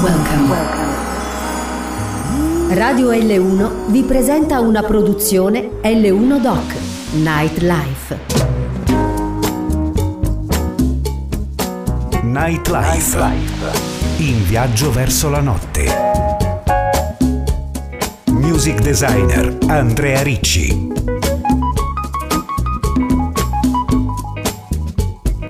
Welcome. Welcome. Radio L1 vi presenta una produzione L1 Doc Nightlife. Nightlife. In viaggio verso la notte. Music designer Andrea Ricci.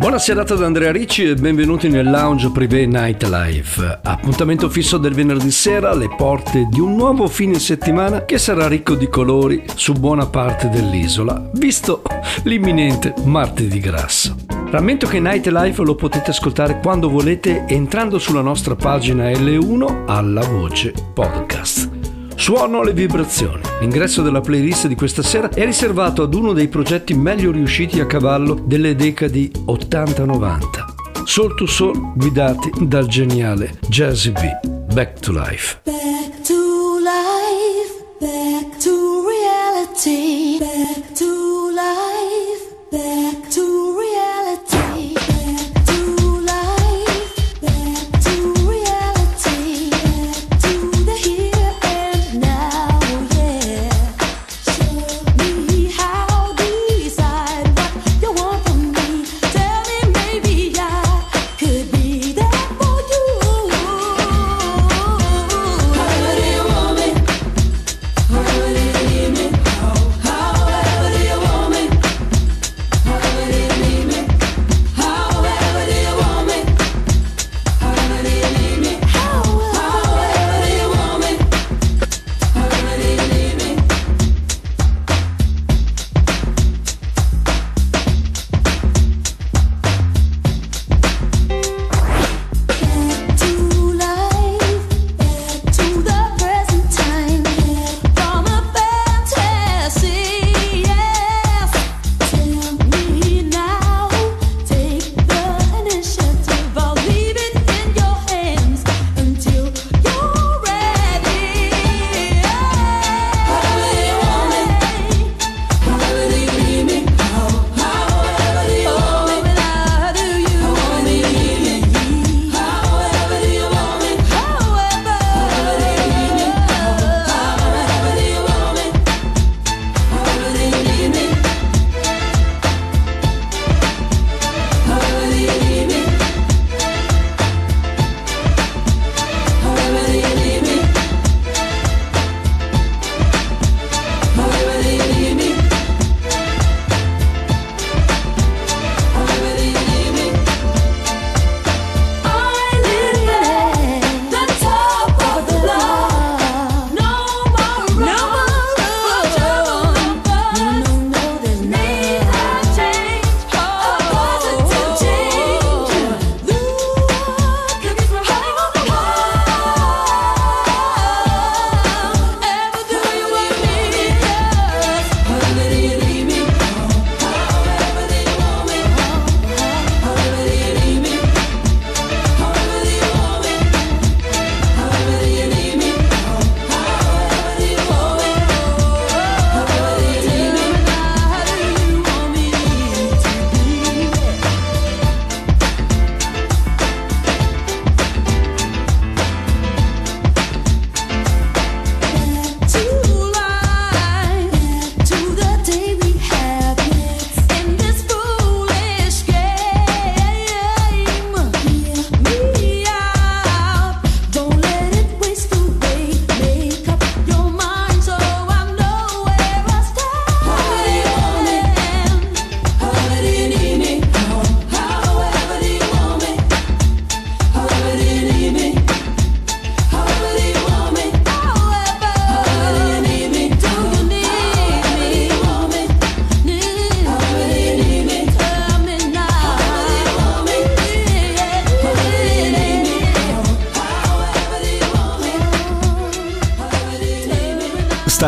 Buona serata da Andrea Ricci e benvenuti nel Lounge Privé Nightlife. Appuntamento fisso del venerdì sera alle porte di un nuovo fine settimana che sarà ricco di colori su buona parte dell'isola, visto l'imminente martedì grasso. Rammento che Nightlife lo potete ascoltare quando volete entrando sulla nostra pagina L1 alla voce podcast. Suono le vibrazioni. L'ingresso della playlist di questa sera è riservato ad uno dei progetti meglio riusciti a cavallo delle decadi 80-90. Soul to Soul guidati dal geniale Jazzy B. Back to life. Back to life, back to reality, back to life, back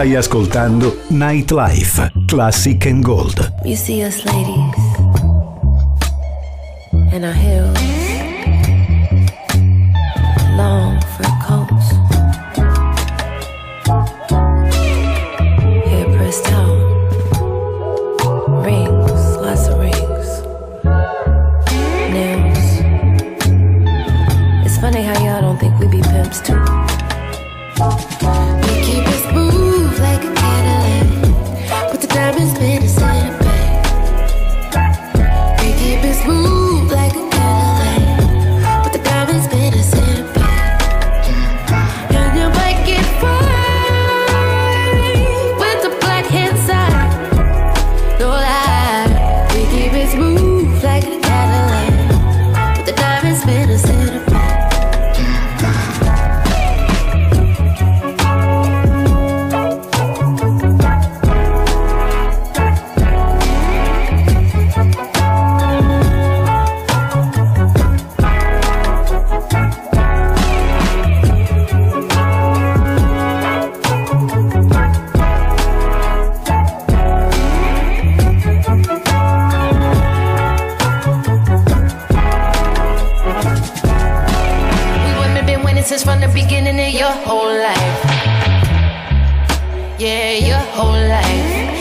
Stai ascoltando Nightlife, Classic and Gold. You see us ladies.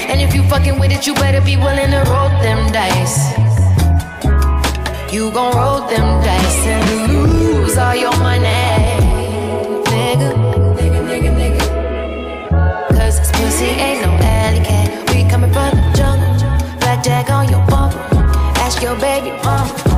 And if you fucking with it, you better be willing to roll them dice. You gon' roll them dice and lose all your money. Nigga, nigga, nigga, nigga. Cause this pussy ain't no alley cat. We coming from the jungle. Blackjack on your bumper. Ask your baby mama.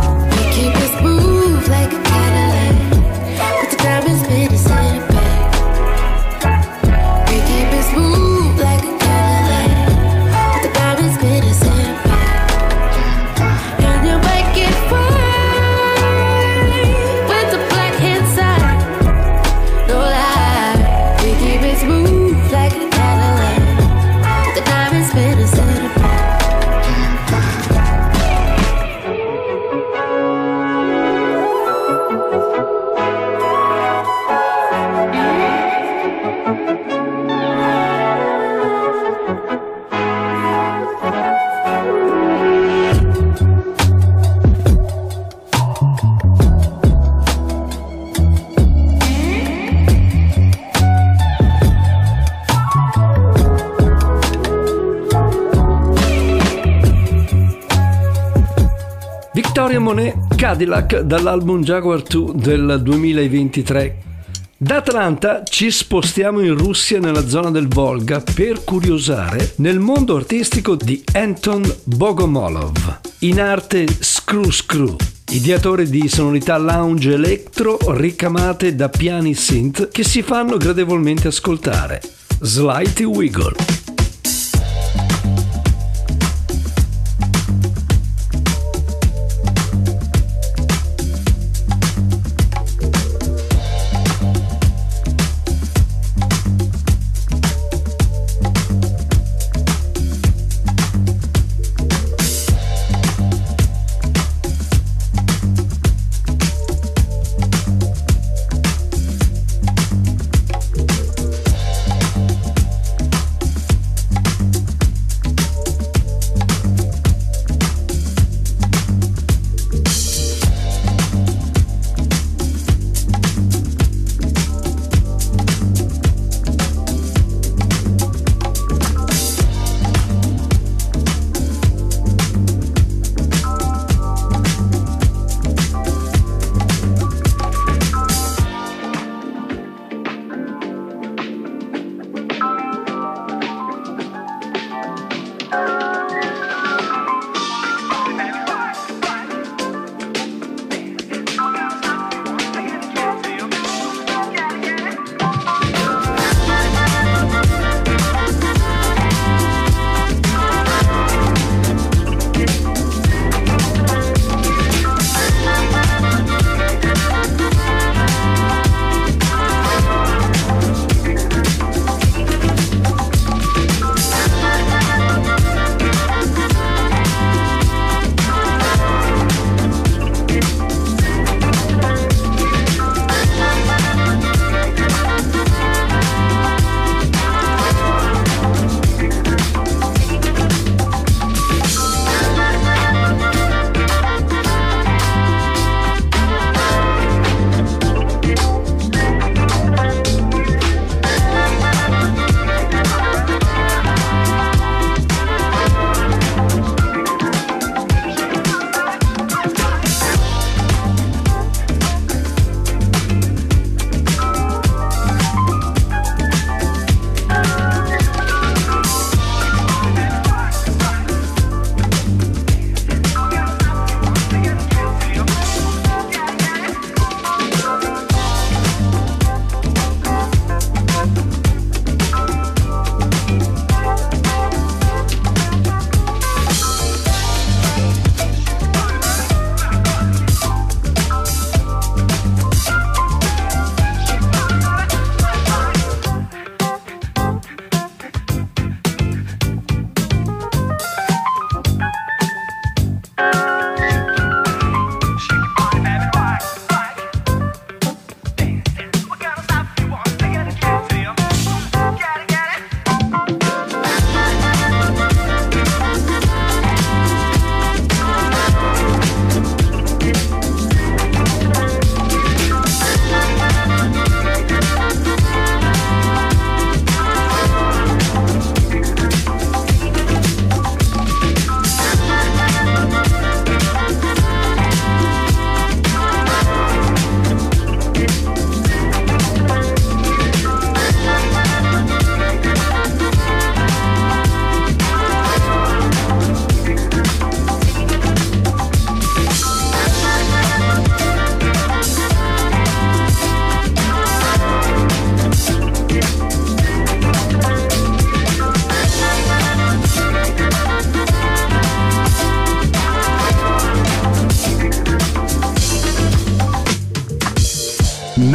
Cadillac dall'album Jaguar 2 del 2023. Da Atlanta ci spostiamo in Russia nella zona del Volga per curiosare nel mondo artistico di Anton Bogomolov, in arte Screw Screw, ideatore di sonorità lounge electro ricamate da piani synth che si fanno gradevolmente ascoltare. Slighty Wiggle.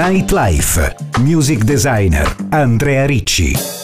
Nightlife. Music designer Andrea Ricci.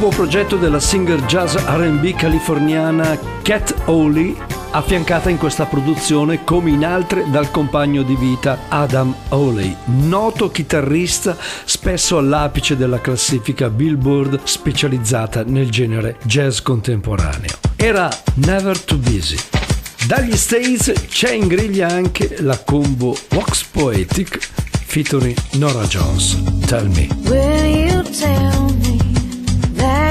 nuovo progetto della singer jazz RB californiana Cat Oley, affiancata in questa produzione come in altre dal compagno di vita Adam Oley, noto chitarrista spesso all'apice della classifica Billboard specializzata nel genere jazz contemporaneo. Era Never Too Busy. Dagli States c'è in griglia anche la combo Vox Poetic featuring Nora Jones. Tell me.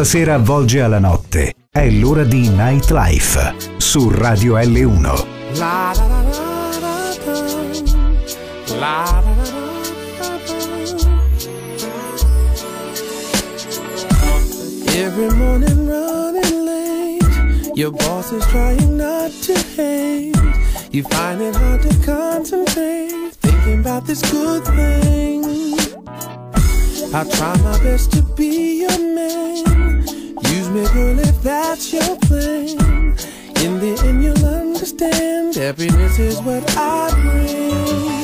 la sera avvolge alla notte. È l'ora di Nightlife su Radio L1. La la la, la la Every morning running late, your boss is trying not to hate. You find it hard to concentrate, thinking about this good thing. I try my best to be your man. me, girl, if that's your plan. In the end, you'll understand. Happiness is what I bring.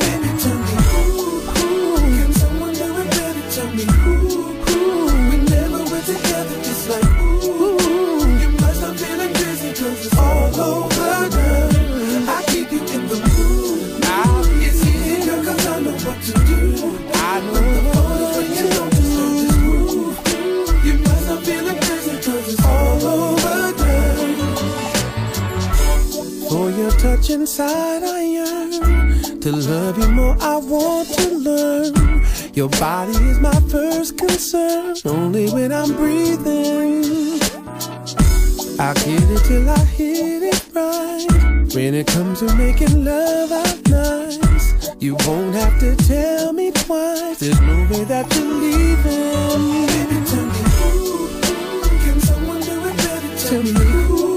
inside I yearn To love you more I want to learn. Your body is my first concern. Only when I'm breathing I get it till I hit it right. When it comes to making love out nice. You won't have to tell me twice. There's no way that you're leaving Baby tell me who Can someone do it better? Tell me who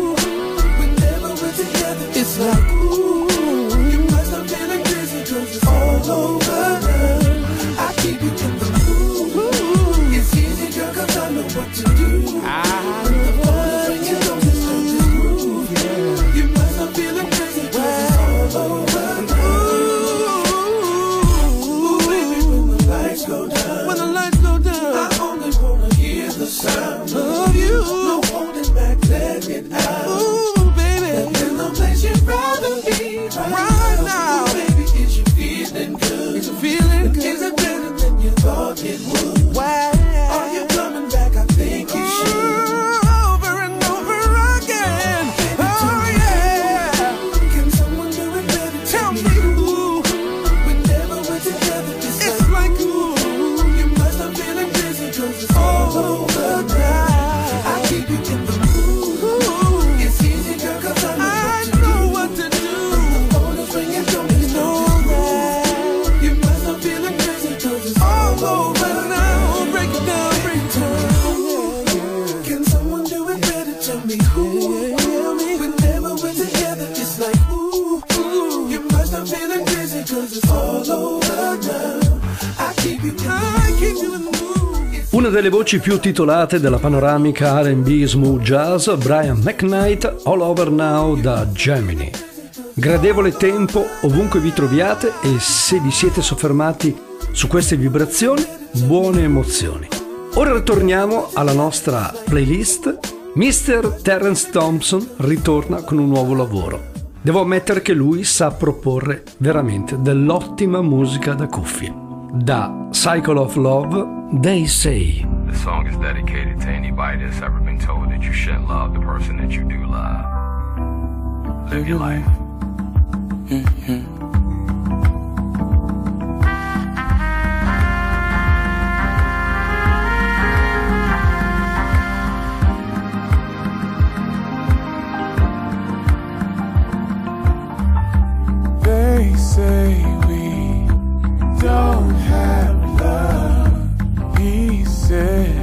Una delle voci più titolate della panoramica RB smooth jazz, Brian McKnight, All Over Now da Gemini. Gradevole tempo ovunque vi troviate e se vi siete soffermati su queste vibrazioni, buone emozioni. Ora ritorniamo alla nostra playlist. Mr. Terence Thompson ritorna con un nuovo lavoro. Devo ammettere che lui sa proporre veramente dell'ottima musica da cuffie. Da Cycle of Love, They Say. The song is dedicated to anybody that's ever been told that you shouldn't love the person that you do love. Live your life. They say we don't have love. He said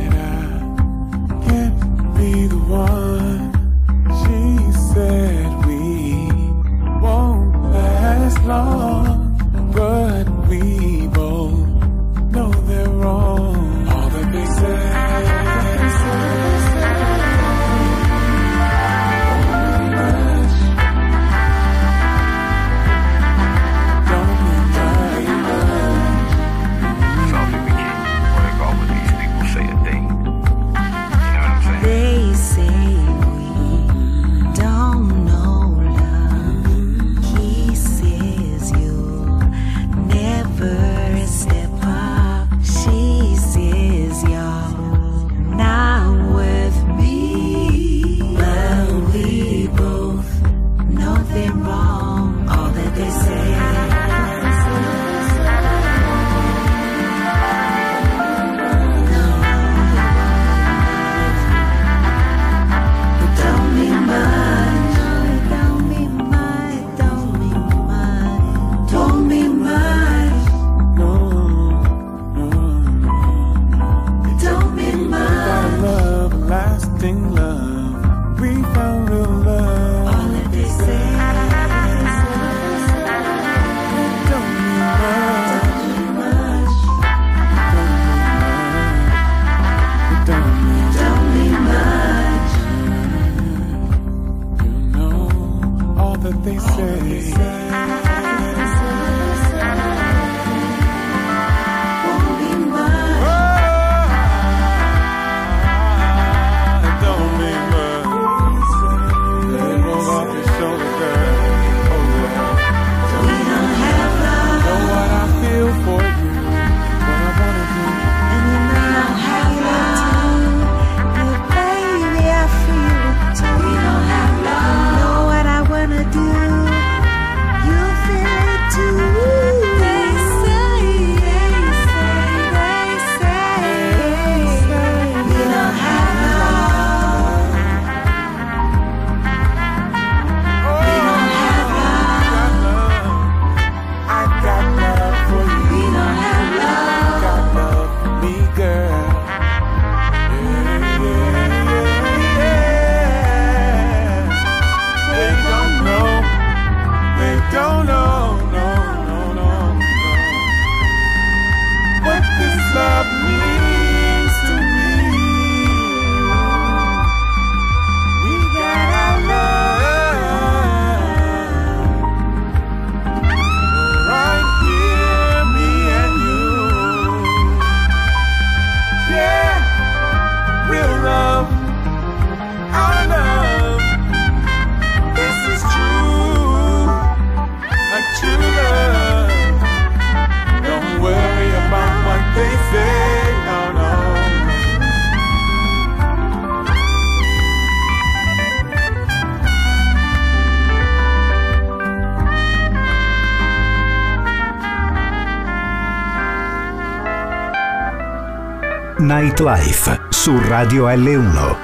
Nightlife su Radio L1.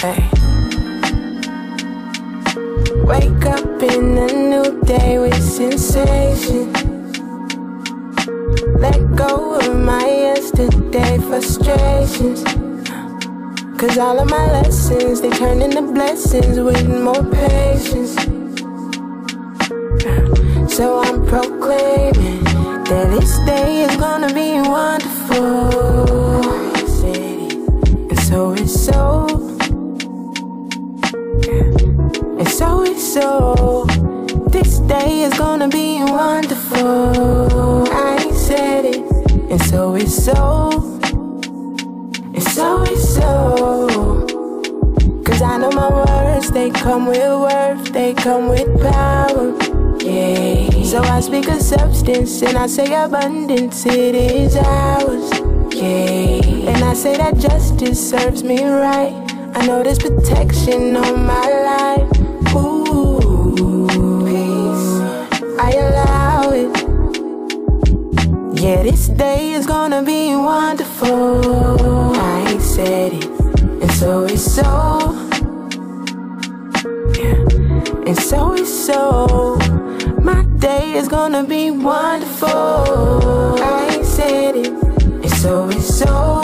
Hey. Wake up in a new day with sensation. Let go of my yesterday frustrations. Cause all of my lessons, they turn into blessings with more patience. So I'm proclaiming that this day is gonna be wonderful. It's so. And so it's so. This day is gonna be wonderful. I said it, and so it's so. It's so it's so. Cause I know my words, they come with worth, they come with power. Yeah. So I speak of substance and I say abundance, it is ours. And I say that justice serves me right. I know there's protection on my life. Ooh, peace. I allow it. Yeah, this day is gonna be wonderful. I said it, and so it's so. Yeah, and so it's so. My day is gonna be wonderful. I said it, so it's so.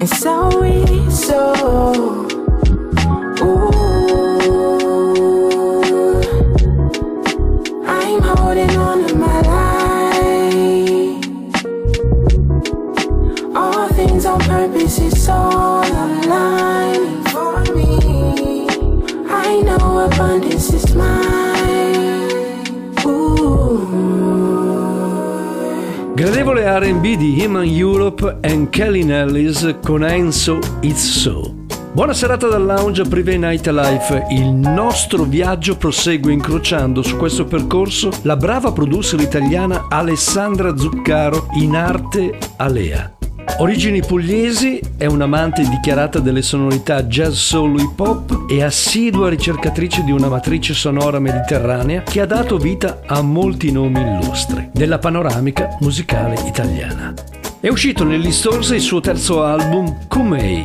And so it's so. Ooh, Human Europe and Kelly Nellis con Enzo It's So. Buona serata dal lounge Privé Night Life. Il nostro viaggio prosegue incrociando su questo percorso la brava producer italiana Alessandra Zuccaro in arte Alea. Origini pugliesi, è un'amante dichiarata delle sonorità jazz soul hip hop e assidua ricercatrice di una matrice sonora mediterranea che ha dato vita a molti nomi illustri della panoramica musicale italiana. È uscito negli stores il suo terzo album Kumei,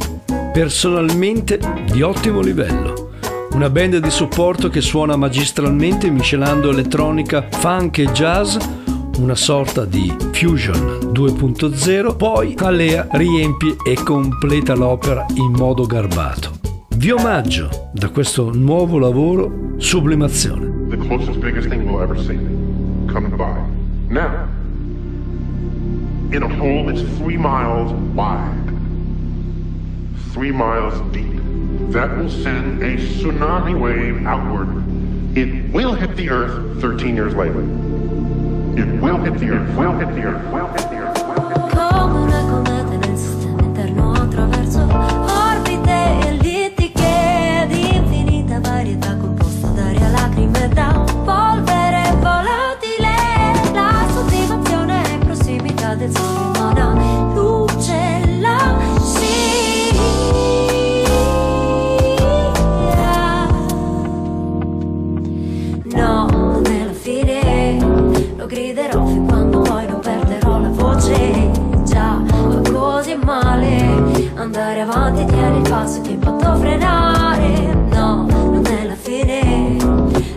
personalmente di ottimo livello. Una band di supporto che suona magistralmente miscelando elettronica, funk e jazz una sorta di Fusion 2.0, poi Alea riempie e completa l'opera in modo garbato. Vi omaggio da questo nuovo lavoro Sublimazione. the closest, biggest thing we'll ever see coming by. Now, in a hole that's three miles wide, three miles deep, that will send a tsunami wave outward. It will hit the Earth 13 years later. It will hit the Earth, will hit the Earth, will hit the Earth, lo griderò fin quando poi non perderò la voce. Già, va così male, andare avanti tieni il passo che potrò frenare. No, non è la fine,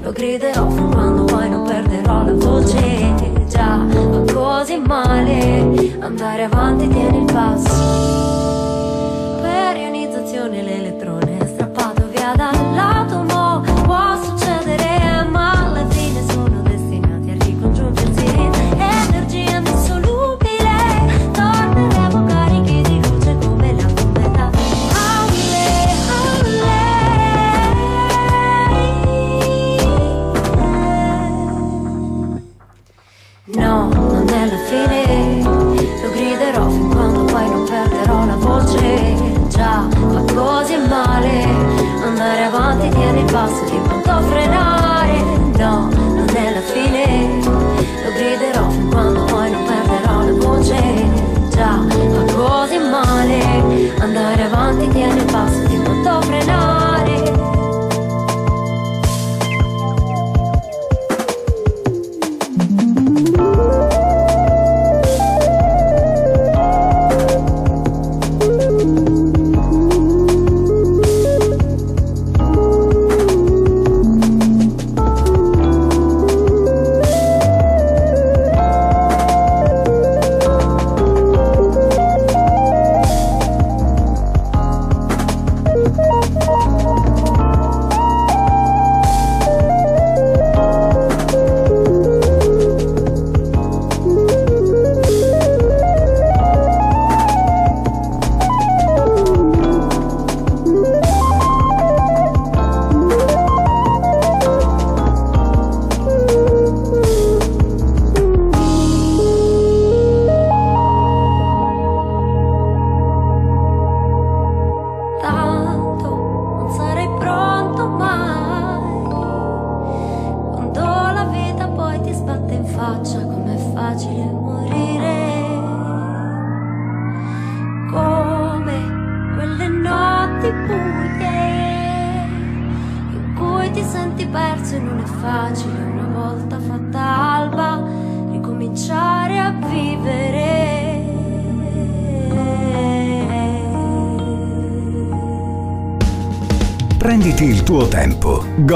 lo griderò fin quando poi non perderò la voce. Già, va così male, andare avanti tieni il passo. Per ionizzazione l'elettrone posso, ti potrò frenare. No, non è la fine. Lo griderò fin quando poi non perderò la voce. Già, fa così male. Andare avanti, tieni il passo.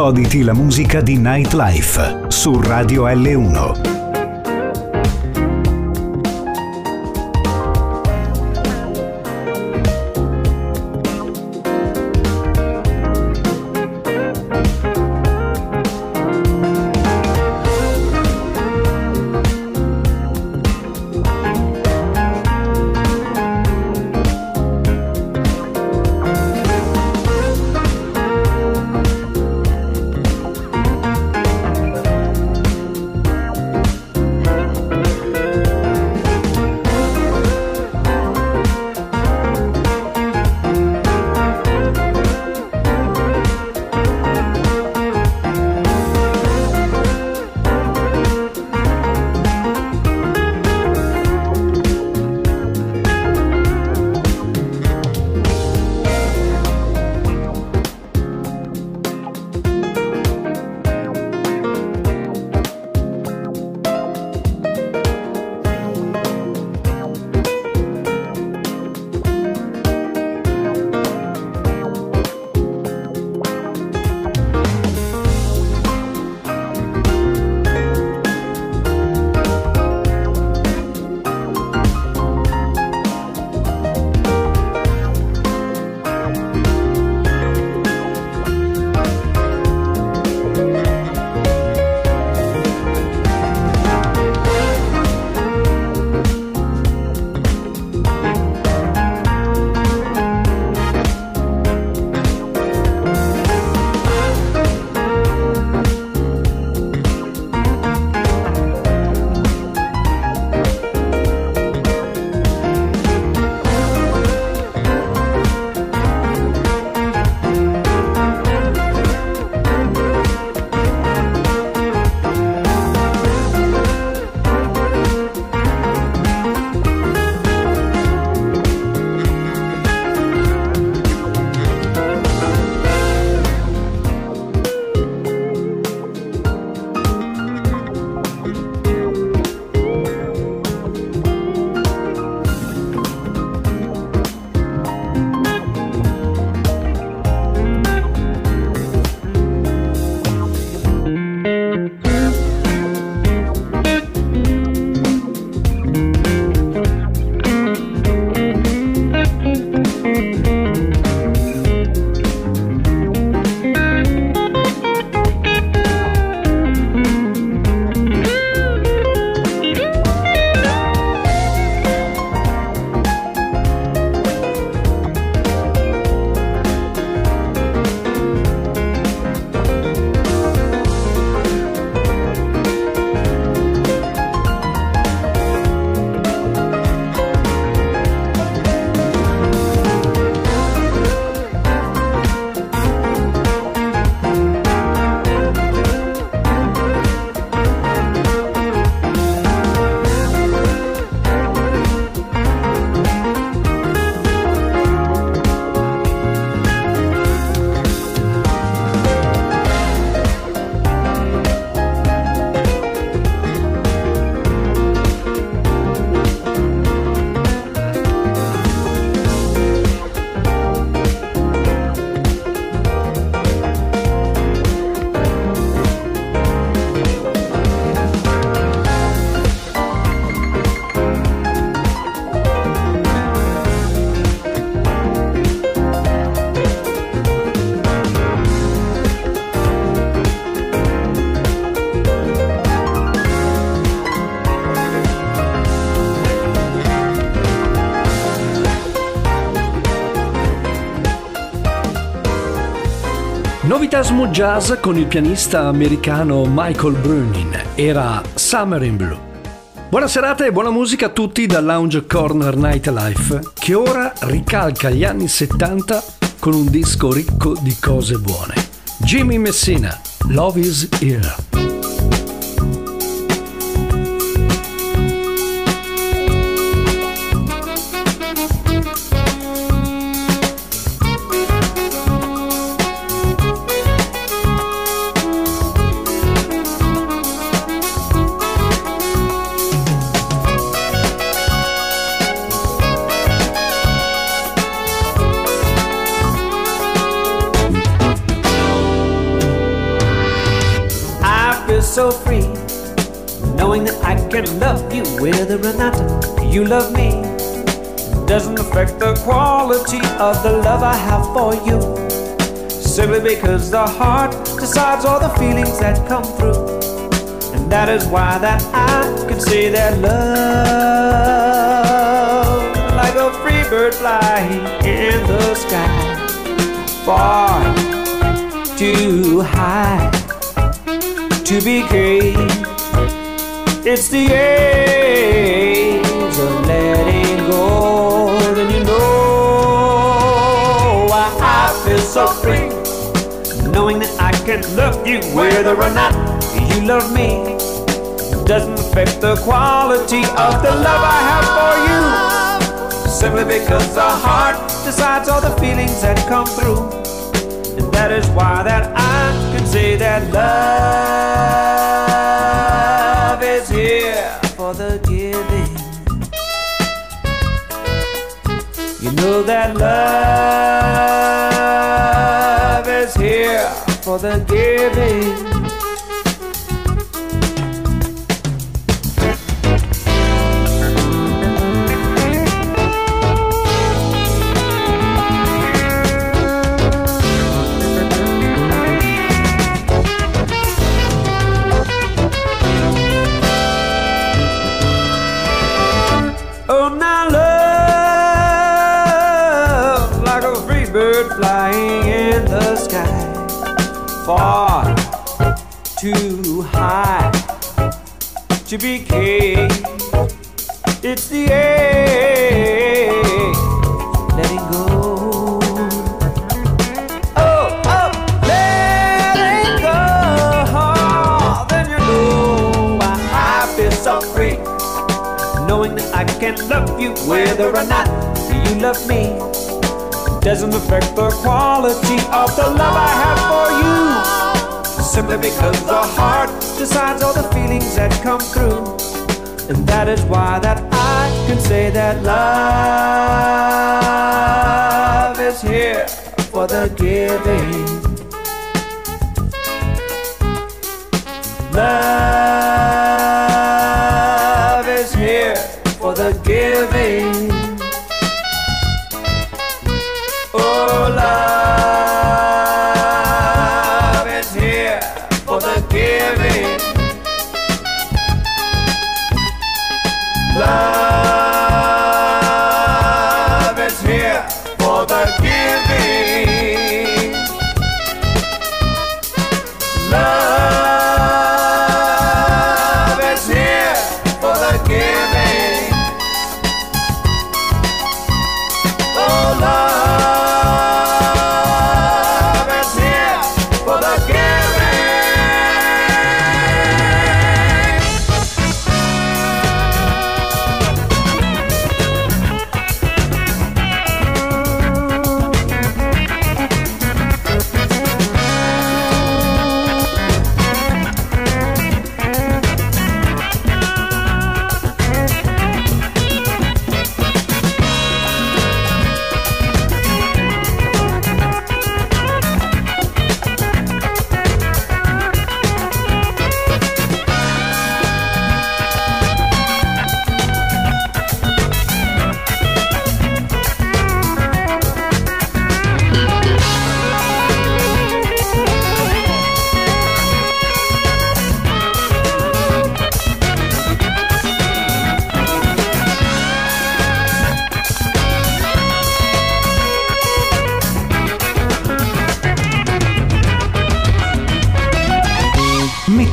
Goditi la musica di Nightlife su Radio L1. Smooth jazz con il pianista americano Michael Brunin. Era Summer in Blue. Buona serata e buona musica a tutti da Lounge Corner Nightlife, che ora ricalca gli anni 70 con un disco ricco di cose buone. Jimmy Messina, Love is Here. Whether or not you love me. Doesn't affect the quality of the love I have for you. Simply because the heart decides all the feelings that come through. And that is why that I can say that love, like a free bird flying in the sky, far too high to be caged. It's the age of letting go. Then you know why I feel so free, knowing that I can love you whether or not you love me. Doesn't affect the quality of the love I have for you. Simply because the heart decides all the feelings that come through. And that is why that I can say that love know that love is here for the giving. To be king. It's the air, letting go. Oh, oh, letting go. Oh, then you know I feel so free knowing that I can love you whether or not you love me. Doesn't affect the quality of the love I have for you. Simply because the heart decides all the feelings that come through. And that is why that I can say that love is here for the giving. Love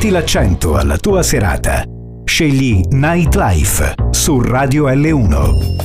Metti l'accento alla tua serata. Scegli Nightlife su Radio L1.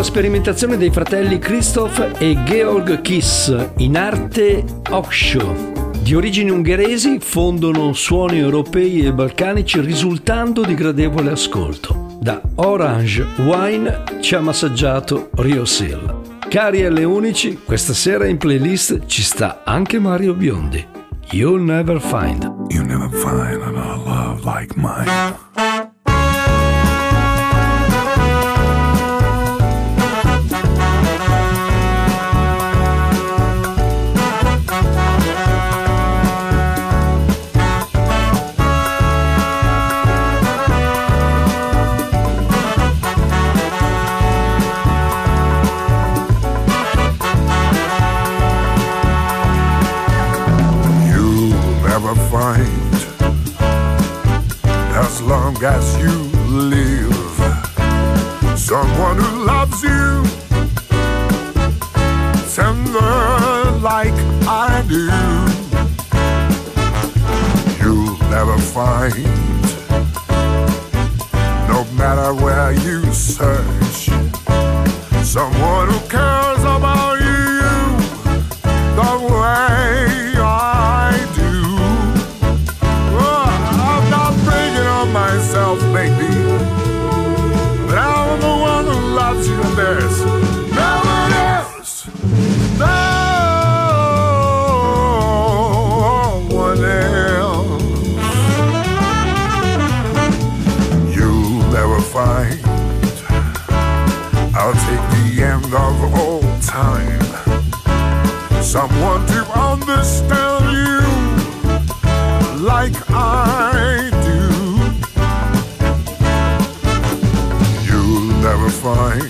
la sperimentazione dei fratelli Christoph e Georg Kiss in arte Oksho. Di origini ungheresi fondono suoni europei e balcanici risultando di gradevole ascolto. Da Orange Wine ci ha massaggiato Rio Sil. Cari alle unici, questa sera in playlist ci sta anche Mario Biondi. You'll never find. You never find another love like mine. as you live. Someone who loves you tender like I do. You'll never find, no matter where you search fine.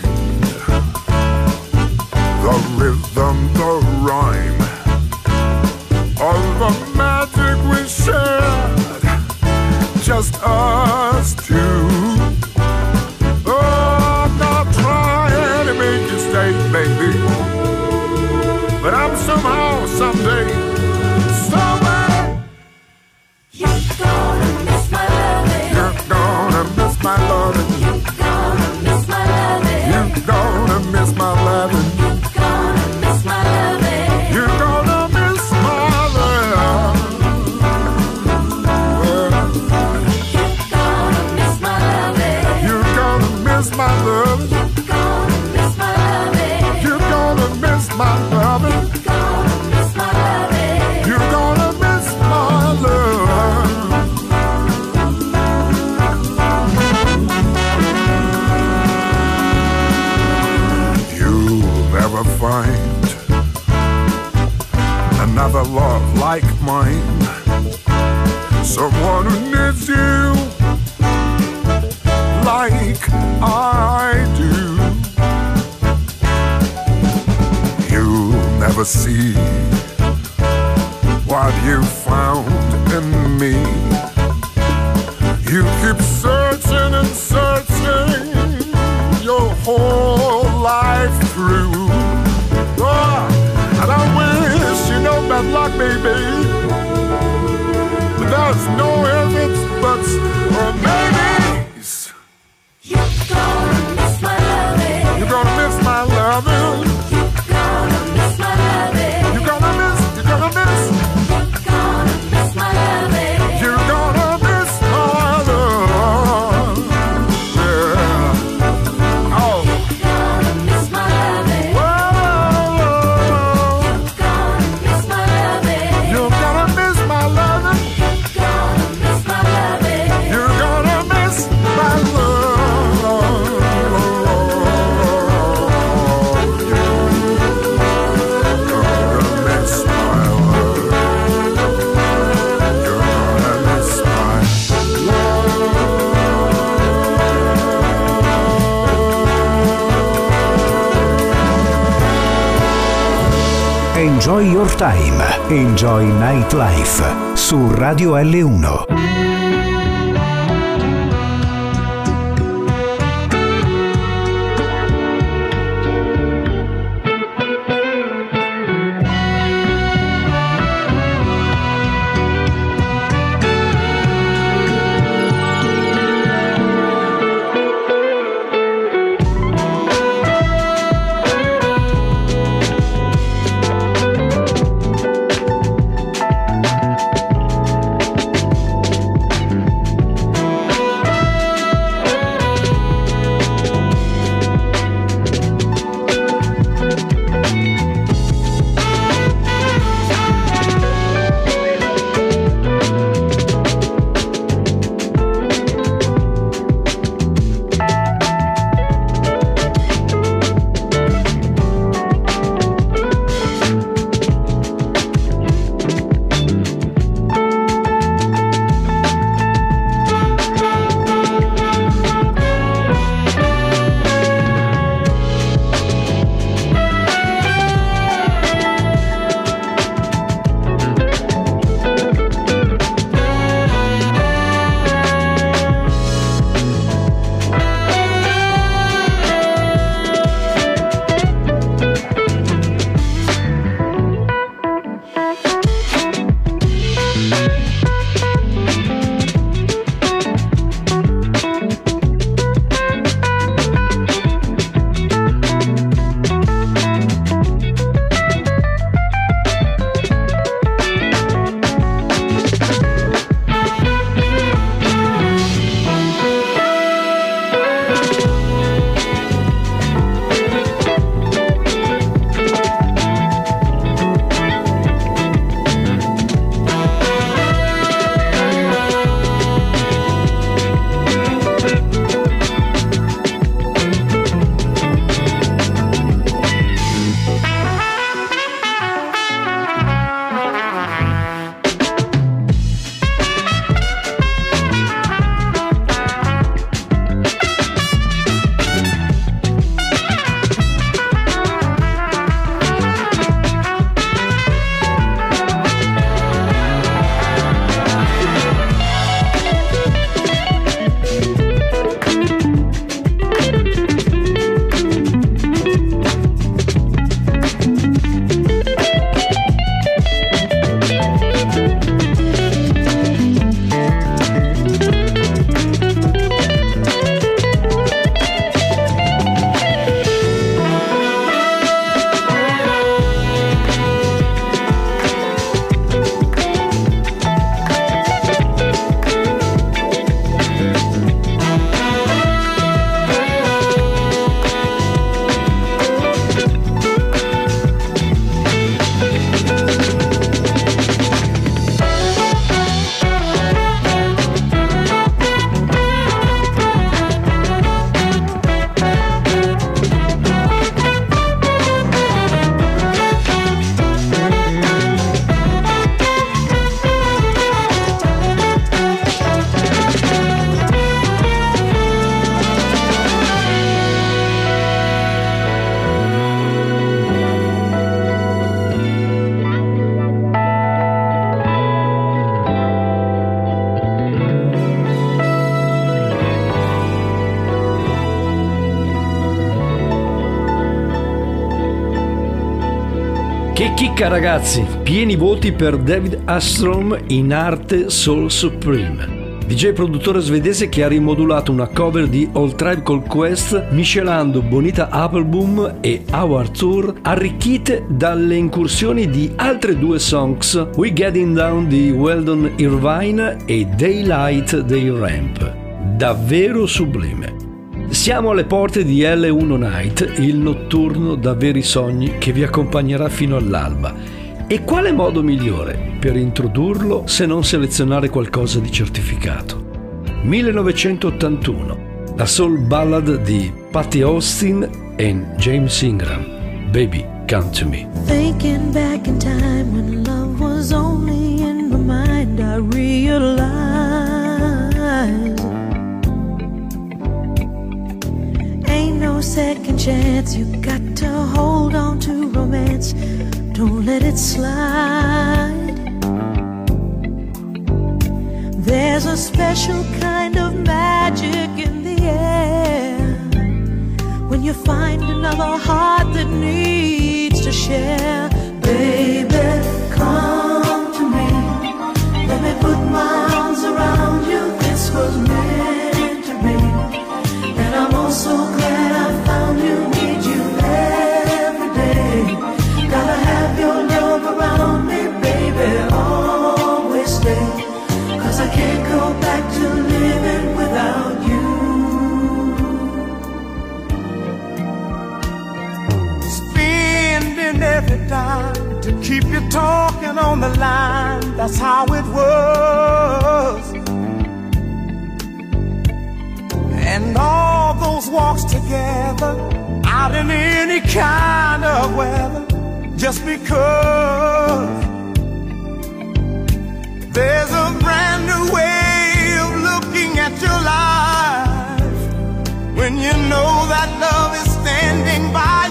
Enjoy Your Time, Enjoy Nightlife su Radio L1. Chicca ragazzi, pieni voti per David Astrom in arte Soul Supreme. DJ produttore svedese che ha rimodulato una cover di Old Tribe Called Quest miscelando Bonita Appleboom e Our Tour arricchite dalle incursioni di altre due songs We Getting Down di Weldon Irvine e Daylight dei Ramp. Davvero sublime. Siamo alle porte di L1 Night, il notturno da veri sogni che vi accompagnerà fino all'alba. E quale modo migliore per introdurlo se non selezionare qualcosa di certificato? 1981, la soul ballad di Patty Austin e James Ingram, Baby Come to Me. Thinking back in time when love was only in my mind, I realized no second chance. You got to hold on to romance, don't let it slide. There's a special kind of magic in the air when you find another heart that needs to share. Baby, come to me. Let me put my arms around you. This was meant to be. And I'm also glad dime to keep you talking on the line. That's how it was. And all those walks together out in any kind of weather, just because there's a brand new way of looking at your life when you know that love is standing by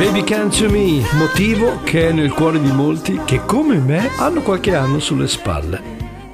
Baby Can to Me, motivo che è nel cuore di molti che come me hanno qualche anno sulle spalle.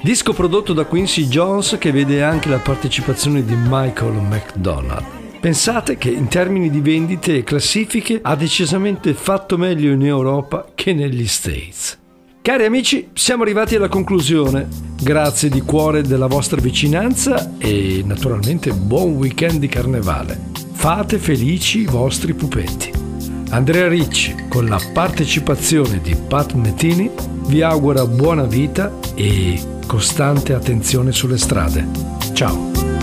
Disco prodotto da Quincy Jones che vede anche la partecipazione di Michael McDonald. Pensate che in termini di vendite e classifiche ha decisamente fatto meglio in Europa che negli States. Cari amici, siamo arrivati alla conclusione. Grazie di cuore della vostra vicinanza e naturalmente buon weekend di carnevale. Fate felici i vostri pupetti. Andrea Ricci, con la partecipazione di Pat Metini, vi augura buona vita e costante attenzione sulle strade. Ciao!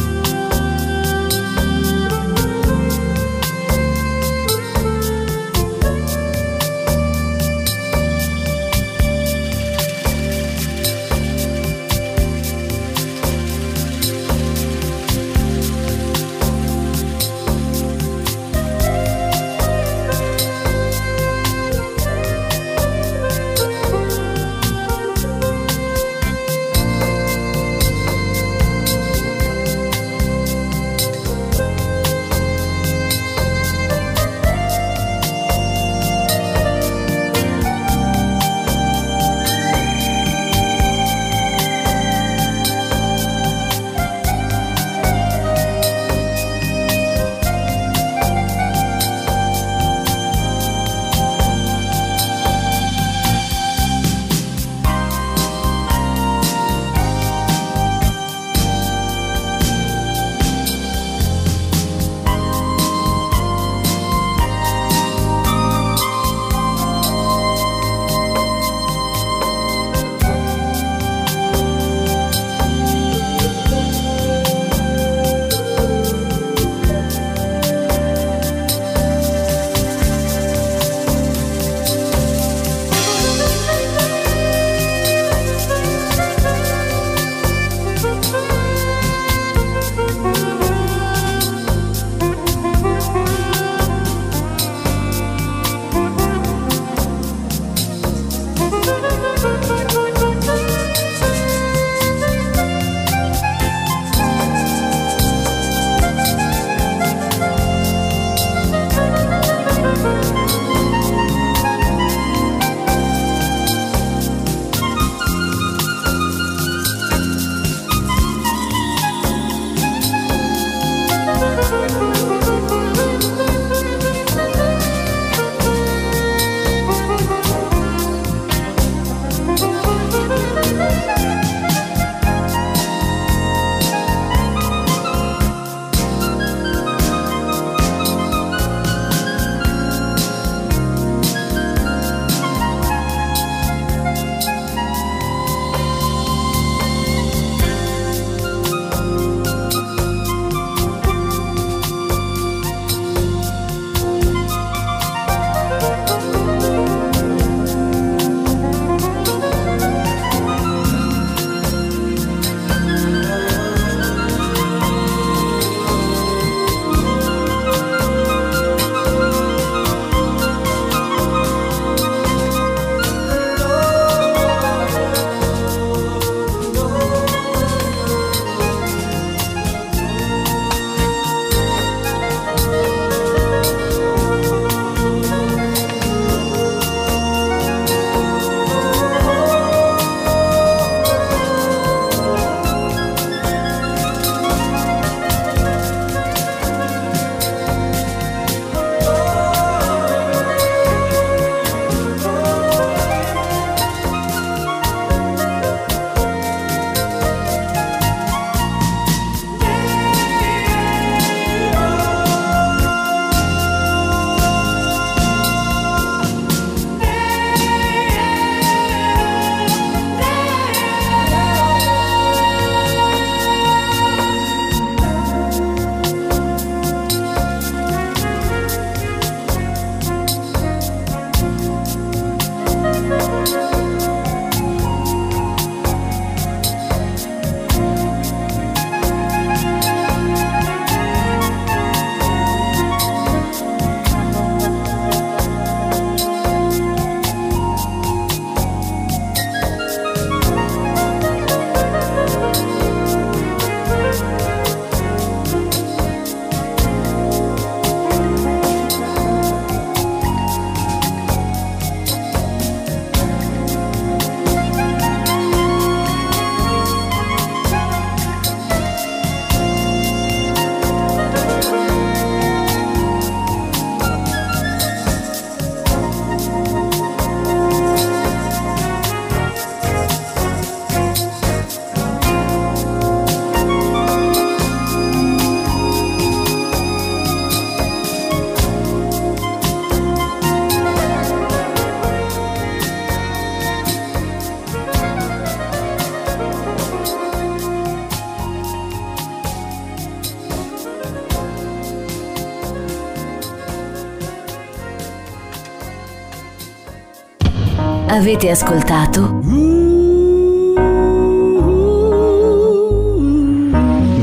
Avete ascoltato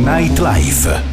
Nightlife.